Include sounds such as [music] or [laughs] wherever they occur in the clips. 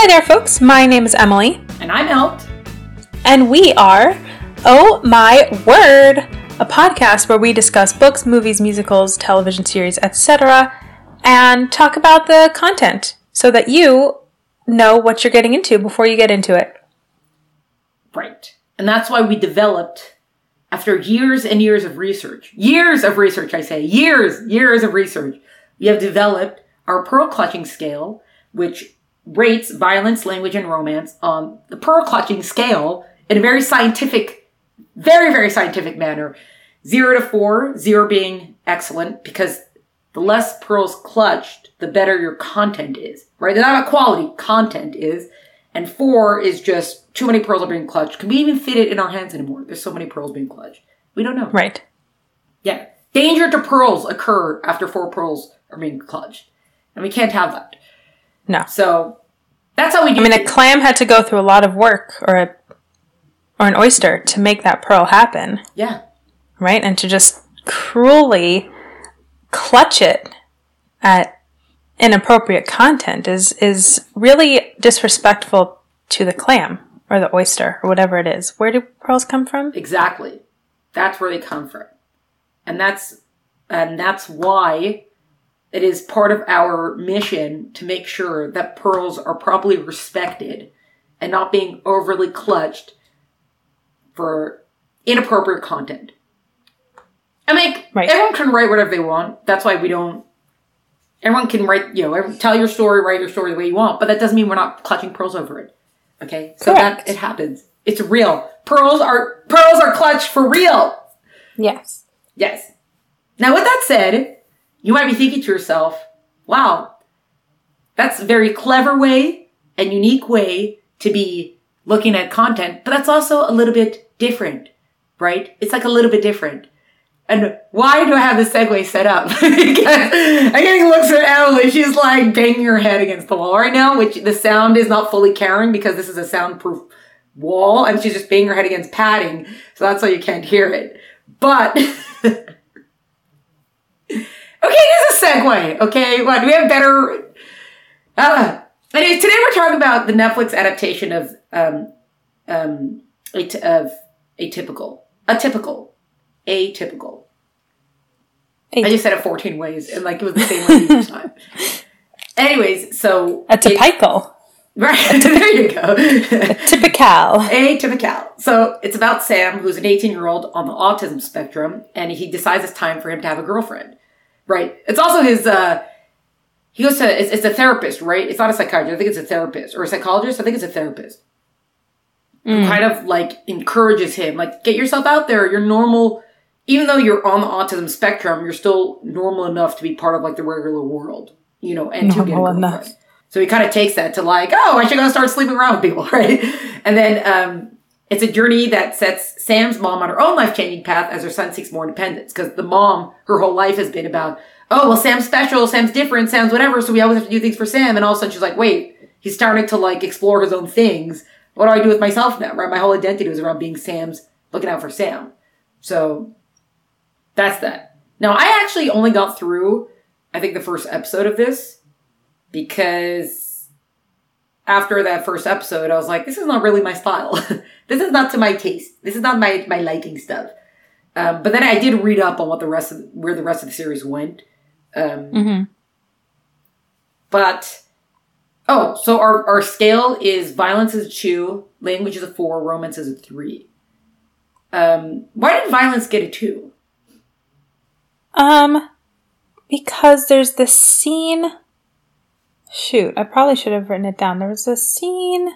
Hi there, folks. My name is Emily, And I'm Elt. and we are Oh My Word, a podcast where we discuss books, movies, musicals, television series, etc., and talk about the content so that you know what you're getting into before you get into it. Right. And that's why we developed, after years and years of research, years of research, I say, years, years of research, we have developed our pearl clutching scale, which rates violence, language, and romance on the pearl clutching scale in a very scientific, very, very scientific manner. Zero to four, zero being excellent because the less pearls clutched, the better your content is, right? They're not about quality, content is. And four is just too many pearls are being clutched. Can we even fit it in our hands anymore? There's so many pearls being clutched. We don't know. Right. Yeah. Danger to pearls occur after four pearls are being clutched. And we can't have that. No. So that's how we do I mean, a clam had to go through a lot of work, or a or an oyster, to make that pearl happen, yeah. right? And to just cruelly clutch it at inappropriate content is is really disrespectful to the clam or the oyster or whatever it is. Where do pearls come from? Exactly. That's where they come from. And that's and that's why it is part of our mission to make sure that pearls are properly respected and not being overly clutched for inappropriate content. I mean, Right. everyone can write whatever they want. That's why we don't. Everyone can write, you know, tell your story, write your story the way you want, but that doesn't mean we're not clutching pearls over it. Okay, so Correct. that it happens. It's real. Pearls are pearls are clutched for real. Yes. Yes. Now, with that said, you might be thinking to yourself, "Wow, that's a very clever way and unique way to be looking at content, but that's also a little bit different, right? It's like a little bit different." And why do I have this segue set up? [laughs] I'm getting looks at Emily. She's like banging her head against the wall right now, which the sound is not fully carrying because this is a soundproof wall and she's just banging her head against padding. So that's why you can't hear it. But, [laughs] okay, this is a segue. Okay. What? Do we have better, uh, anyways, today we're talking about the Netflix adaptation of, um, um, at- of atypical, atypical, atypical. I just said it 14 ways and like it was the same way each [laughs] time. Anyways, so A it- typical. right [laughs] there you go. Typical. Atypical. So it's about Sam, who's an 18 year old on the autism spectrum, and he decides it's time for him to have a girlfriend. Right. It's also his. uh He goes to. It's, it's a therapist, right? It's not a psychiatrist. I think it's a therapist or a psychologist. I think it's a therapist. Who kind of like encourages him, like get yourself out there. You're normal. Even though you're on the autism spectrum, you're still normal enough to be part of like the regular world, you know, and to get a girlfriend. enough. So he kind of takes that to like, oh, I should go start sleeping around with people, [laughs] right? And then um, it's a journey that sets Sam's mom on her own life changing path as her son seeks more independence. Because the mom, her whole life has been about, oh, well, Sam's special, Sam's different, Sam's whatever. So we always have to do things for Sam. And all of a sudden she's like, wait, he's starting to like explore his own things. What do I do with myself now? Right? My whole identity was around being Sam's, looking out for Sam. So that's that. Now I actually only got through, I think, the first episode of this because after that first episode, I was like, this is not really my style. [laughs] this is not to my taste. This is not my, my liking stuff. Um, but then I did read up on what the rest of, where the rest of the series went. Um, hmm but, oh, so our, our scale is violence is a two, language is a four, romance is a three. Um, why did violence get a two? Um, because there's this scene. Shoot, I probably should have written it down. There was a scene.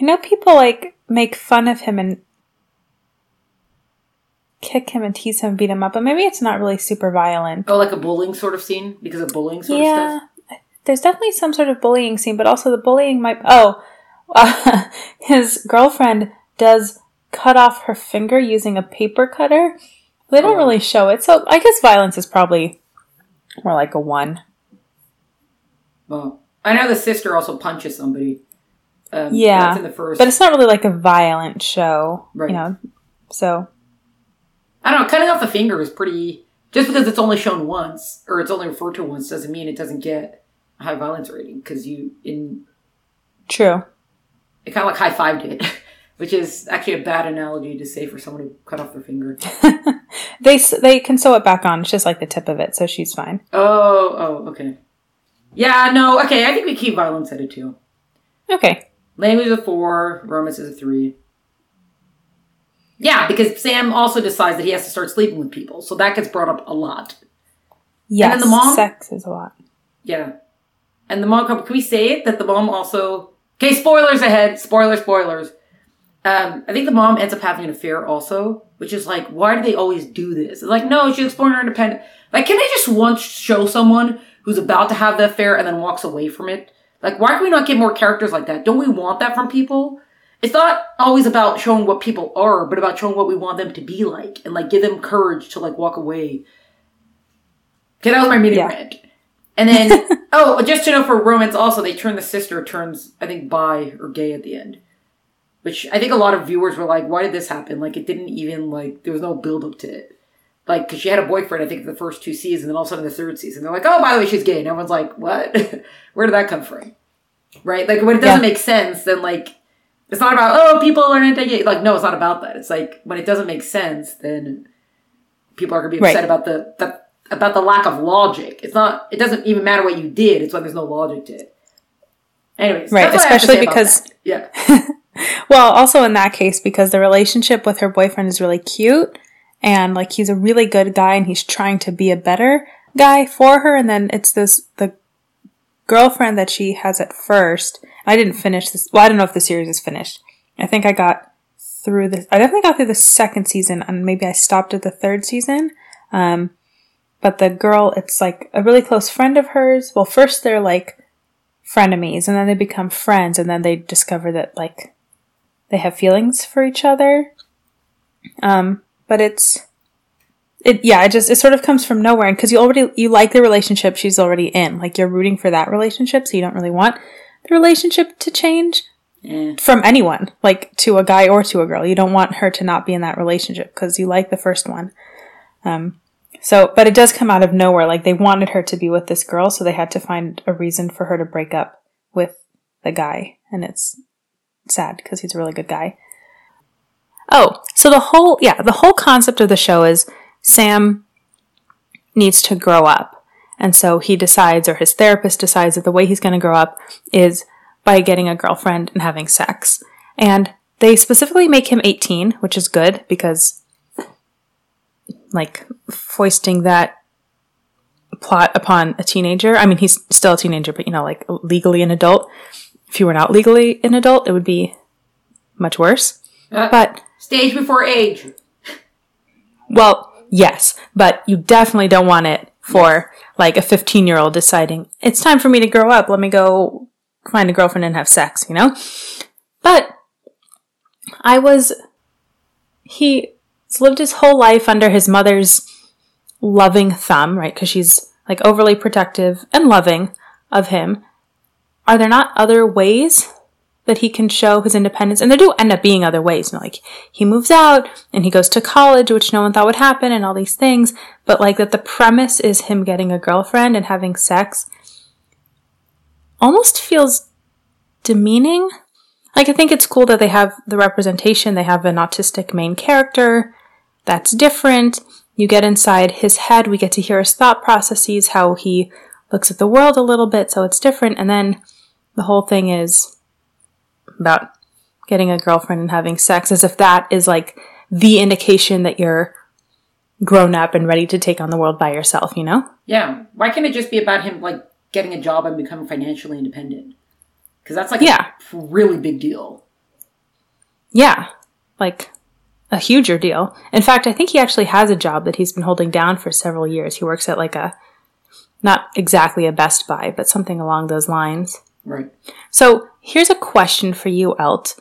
I know people like make fun of him and kick him and tease him and beat him up, but maybe it's not really super violent. Oh, like a bullying sort of scene because of bullying sort of stuff? yeah, stuff? there's definitely some sort of bullying scene, but also the bullying might. Oh, [laughs] uh, his girlfriend does cut off her finger using a paper cutter. They don't Oh. really show it, so I guess violence is probably more like a one. Well, I know the sister also punches somebody. Um, Yeah, that's in the first. But it's not really like a violent show, Right. you know. So I don't know. Cutting off the finger is pretty. Just because it's only shown once or it's only referred to once doesn't mean it doesn't get a high violence rating. Because you in True. It kind of like high fived it, [laughs] which is actually a bad analogy to say for someone who cut off their finger. [laughs] They they can sew it back on. It's just like the tip of it, so she's fine. oh, oh, okay. Yeah, no, okay. I think we keep violence at a two. Okay. Language is a four. Romance is a three. Yeah, because Sam also decides that he has to start sleeping with people, so that gets brought up a lot. Yes. the mom? Sex is a lot. Yeah. And the mom, can we say it? That the mom also. Okay, spoilers ahead. Spoiler, spoilers. Um, I think the mom ends up having an affair also, which is like, why do they always do this? It's like, no, she's exploring her independence. Like, can they just once show someone who's about to have the affair and then walks away from it? Like, why can we not get more characters like that? Don't we want that from people? It's not always about showing what people are, but about showing what we want them to be like and like give them courage to like walk away. Okay, that was my mini Yeah. rant. And then, [laughs] oh, just to know for romance, also they turn the sister turns, I think, bi or gay at the end, which I think a lot of viewers were like, "Why did this happen?" Like, it didn't even like there was no build up to it. Like, because she had a boyfriend, I think, the first two seasons, and then all of a sudden, the third season, they're like, "Oh, by the way, she's gay," and everyone's like, "What? [laughs] Where did that come from?" Right? Like, when it doesn't Yeah. make sense, then like, it's not about oh, people are anti-gay. Like, no, it's not about that. It's like when it doesn't make sense, then people are gonna be Right. upset about the, the about the lack of logic. It's not. It doesn't even matter what you did. It's when there's no logic to it. Anyways, Right, that's what I have to especially because- yeah, [laughs] Well, also in that case, because the relationship with her boyfriend is really cute, and like he's a really good guy, and he's trying to be a better guy for her, and then it's this the girlfriend that she has at first. I didn't finish this. Well, I don't know if the series is finished. I think I got through this I definitely got through the second season, and maybe I stopped at the third season. Um, but the girl, it's like a really close friend of hers. Well, first they're like frenemies, and then they become friends, and then they discover that like they have feelings for each other. Um, but it's it yeah, it just it sort of comes from nowhere, and because you already you like the relationship she's already in, like you're rooting for that relationship, so you don't really want the relationship to change Eh. from anyone, like to a guy or to a girl. You don't want her to not be in that relationship because you like the first one. Um, so, but it does come out of nowhere. Like they wanted her to be with this girl, so they had to find a reason for her to break up with the guy, and it's sad because he's a really good guy. Oh, so the whole yeah, the whole concept of the show is Sam needs to grow up. And so he decides, or his therapist decides, that the way he's going to grow up is by getting a girlfriend and having sex. And they specifically make him 18, which is good because, like, foisting that plot upon a teenager. I mean, he's still a teenager, but, you know, like, legally an adult. If you were not legally an adult, it would be much worse. Uh, But stage before age. Well, yes, but you definitely don't want it for like a 15 year old deciding it's time for me to grow up. Let me go find a girlfriend and have sex, you know? But I was, he's lived his whole life under his mother's loving thumb, right? Because she's like overly protective and loving of him. Are there not other ways that he can show his independence. And there do end up being other ways. You know, like he moves out and he goes to college, which no one thought would happen, and all these things. But like that the premise is him getting a girlfriend and having sex almost feels demeaning. Like I think it's cool that they have the representation. They have an autistic main character. That's different. You get inside his head. We get to hear his thought processes, how he looks at the world a little bit. So it's different. And then the whole thing is about getting a girlfriend and having sex as if that is like the indication that you're grown up and ready to take on the world by yourself, you know? Yeah. Why can't it just be about him like getting a job and becoming financially independent? Because that's like Yeah. a really big deal. Yeah. Like a huger deal. In fact, I think he actually has a job that he's been holding down for several years. He works at like a not exactly a Best Buy, but something along those lines. Right. So here's a question for you, Elt.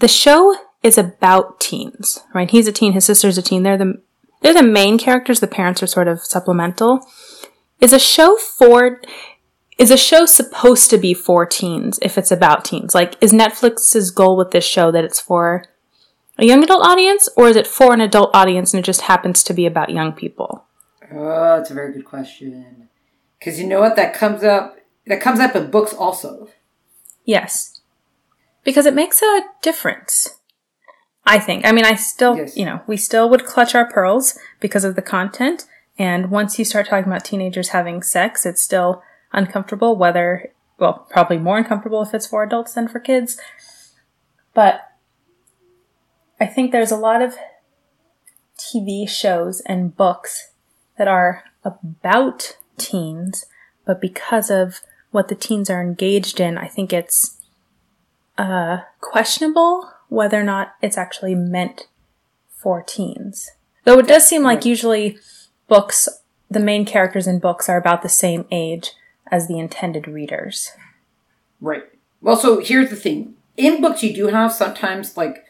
The show is about teens, right? He's a teen, his sister's a teen. They're the they're the main characters. The parents are sort of supplemental. Is a show for is a show supposed to be for teens if it's about teens? Like, is Netflix's goal with this show that it's for a young adult audience, or is it for an adult audience and it just happens to be about young people? Oh, that's a very good question. Because you know what? That comes up. That comes up in books also. Yes. Because it makes a difference. I think. I mean, I still, Yes. you know, we still would clutch our pearls because of the content. And once you start talking about teenagers having sex, it's still uncomfortable, whether, well, probably more uncomfortable if it's for adults than for kids. But I think there's a lot of TV shows and books that are about teens, but because of what the teens are engaged in, I think it's uh, questionable whether or not it's actually meant for teens. Though it does seem like usually books, the main characters in books are about the same age as the intended readers. Right. Well, so here's the thing. In books, you do have sometimes like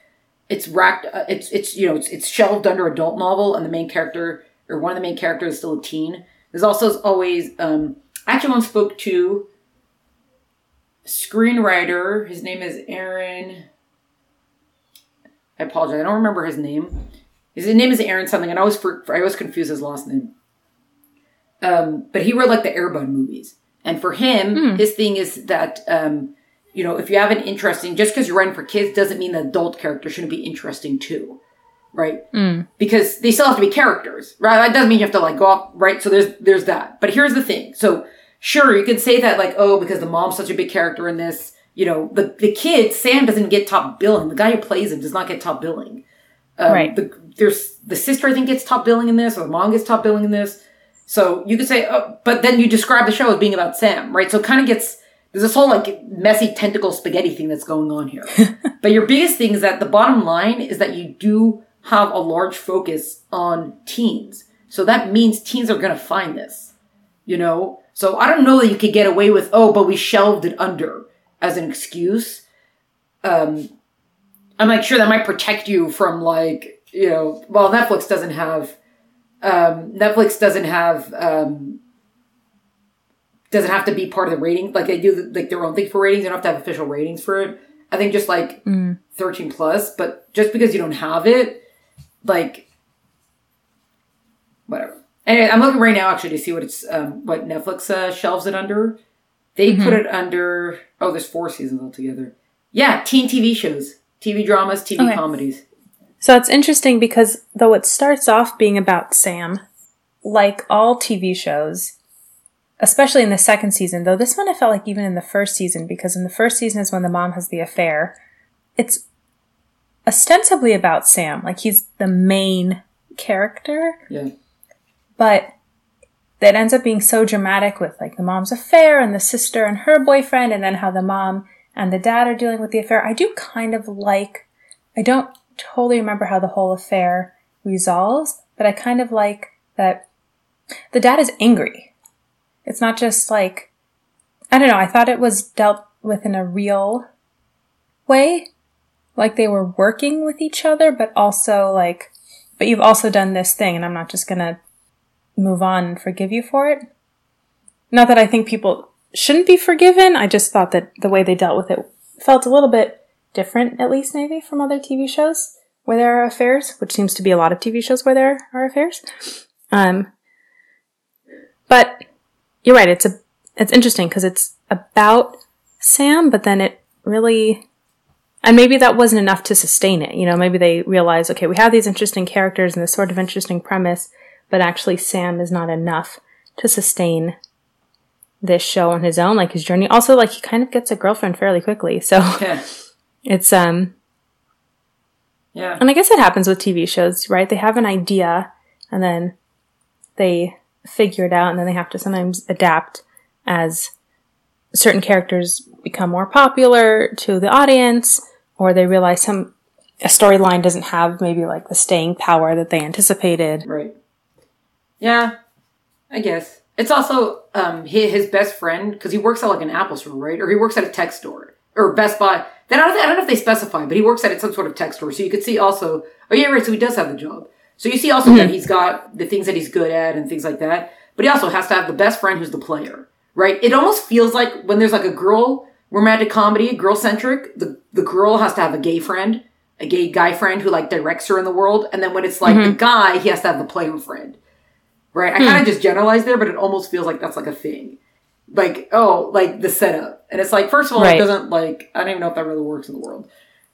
it's racked. Uh, it's it's you know it's, it's shelved under adult novel, and the main character or one of the main characters is still a teen. There's also always. Um, I actually once spoke to screenwriter. His name is Aaron. I apologize. I don't remember his name. His name is Aaron something, and I always for, I always confuse his last name. Um, but he wrote like the Air Bud movies, and for him, his thing is that um, you know if you have an interesting, just because you're writing for kids doesn't mean the adult character shouldn't be interesting too, right? Because they still have to be characters, right? That doesn't mean you have to like go off, right? So there's there's that. But here's the thing. So sure, you could say that like oh because the mom's such a big character in this, you know the the kid Sam doesn't get top billing. The guy who plays him does not get top billing. Um, Right. The, there's the sister I think gets top billing in this, or the mom gets top billing in this. So you could say, oh, but then you describe the show as being about Sam, right? So it kind of gets there's this whole like messy tentacle spaghetti thing that's going on here. [laughs] but your biggest thing is that the bottom line is that you do have a large focus on teens. So that means teens are going to find this, you know? So I don't know that you could get away with, oh, but we shelved it under as an excuse. Um, I'm like, sure, that might protect you from like, you know, well, Netflix doesn't have, um, Netflix doesn't have, um, doesn't have to be part of the rating. Like they do like their own thing for ratings. They don't have to have official ratings for it. I think just like 13 plus, but just because you don't have it, like, whatever. Anyway, I'm looking right now actually to see what it's, um, what Netflix uh, shelves it under. They put it under, oh, there's four seasons altogether. Yeah, teen TV shows, TV dramas, TV Okay. comedies. So it's interesting because though it starts off being about Sam, like all TV shows, especially in the second season, though this one I felt like even in the first season, because in the first season is when the mom has the affair, it's ostensibly about Sam. Like he's the main character, Yeah. But that ends up being so dramatic with like the mom's affair and the sister and her boyfriend, and then how the mom and the dad are dealing with the affair. I do kind of like, I don't totally remember how the whole affair resolves, but I kind of like that the dad is angry. It's not just like, I don't know, I thought it was dealt with in a real way. Like they were working with each other, but also like, but you've also done this thing and I'm not just gonna move on and forgive you for it. Not that I think people shouldn't be forgiven. I just thought that the way they dealt with it felt a little bit different, at least maybe from other TV shows where there are affairs, which seems to be a lot of TV shows where there are affairs. Um, but you're right. It's a it's interesting because it's about Sam, but then it really and maybe that wasn't enough to sustain it. You know, maybe they realized, okay, we have these interesting characters and this sort of interesting premise, but actually Sam is not enough to sustain this show on his own, like his journey. Also, like he kind of gets a girlfriend fairly quickly, so Yeah. [laughs] it's um Yeah. and I guess it happens with TV shows, right? They have an idea and then they figure it out and then they have to sometimes adapt as certain characters become more popular to the audience or they realize some a storyline doesn't have maybe like the staying power that they anticipated. Right. Yeah, I guess. It's also um his, his best friend because he works at like an Apple store, right? Or he works at a tech store or Best Buy. Then I don't, I don't know if they specify, but he works at some sort of tech store. So you could see also. Oh yeah, right. So he does have the job. So you see also that he's got the things that he's good at and things like that. But he also has to have the best friend who's the player, right? It almost feels like when there's like a girl romantic comedy, girl centric, the the girl has to have a gay friend, a gay guy friend who like directs her in the world, and then when it's like the guy, he has to have the player friend. Right? I hmm. kind of just generalized there, but it almost feels like that's like a thing. Like, oh, like the setup. And it's like, first of all, Right. it doesn't like I don't even know if that really works in the world.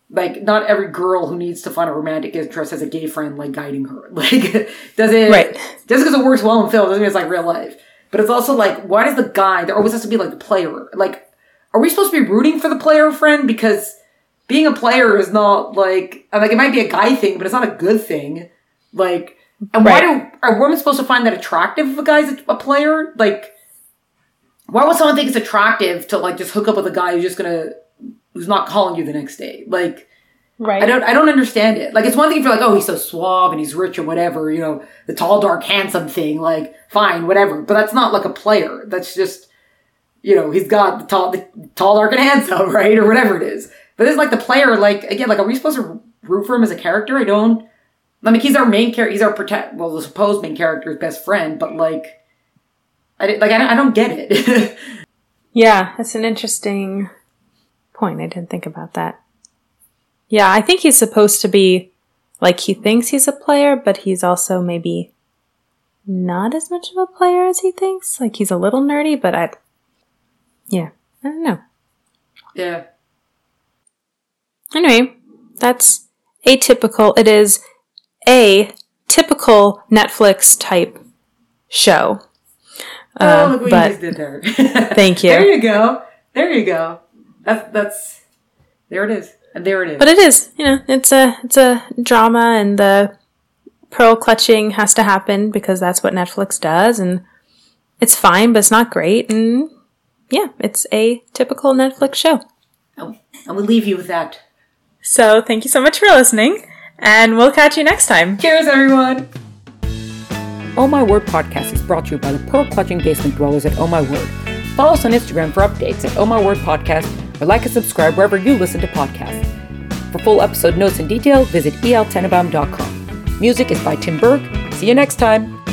Like, not every girl who needs to find a romantic interest has a gay friend like guiding her. [laughs] Like, does it Right. just because it works well in film doesn't mean it's like real life. But it's also like, why does the guy there always has to be like the player? Like, are we supposed to be rooting for the player friend? Because being a player is not like like it might be a guy thing, but it's not a good thing. Like, and why do are women supposed to find that attractive if a guy's a, a player? Like, why would someone think it's attractive to like just hook up with a guy who's just gonna who's not calling you the next day? Like, Right. I don't I don't understand it. Like, it's one thing if you're like, oh, he's so suave and he's rich or whatever, you know, the tall, dark, handsome thing. Like, fine, whatever. But that's not like a player. That's just you know, he's got the tall, the tall, dark, and handsome, [laughs] right, or whatever it is. But is like the player. Like again, like are we supposed to root for him as a character? I don't. I mean, he's our main character. He's our protect. Well, the supposed main character's best friend, but like, I like I don't, I don't get it. [laughs] Yeah, that's an interesting point. I didn't think about that. Yeah, I think he's supposed to be like he thinks he's a player, but he's also maybe not as much of a player as he thinks. Like he's a little nerdy, but I Yeah, I don't know. yeah. Anyway, that's atypical. It is a typical Netflix type show. Oh, Uh, look what but you did there. [laughs] Thank you. There you go. There you go. That's that's. There it is. There it is. But it is, you know, it's a it's a drama, and the pearl clutching has to happen because that's what Netflix does, and it's fine, but it's not great, and yeah, it's a typical Netflix show. Oh, and we'll leave you with that. So thank you so much for listening, and we'll catch you next time. Cheers, everyone. Oh My Word podcast is brought to you by the Pearl Clutching Basement Dwellers at Oh My Word. Follow us on Instagram for updates at Oh My Word Podcast or like and subscribe wherever you listen to podcasts. For full episode notes and detail, visit eltenenbaum.com. Music is by Tim Berg. See you next time.